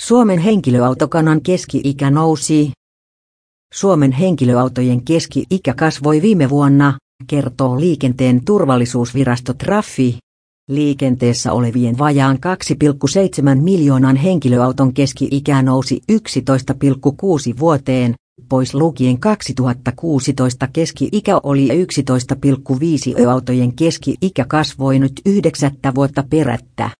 Suomen henkilöautokannan keski-ikä nousi. Suomen henkilöautojen keski-ikä kasvoi viime vuonna, kertoo liikenteen turvallisuusvirasto Traffi. Liikenteessä olevien vajaan 2,7 miljoonan henkilöauton keski-ikä nousi 11,6 vuoteen, pois lukien 2016 keski-ikä oli 11,5 autojen keski-ikä kasvoi nyt yhdeksättä vuotta perättä.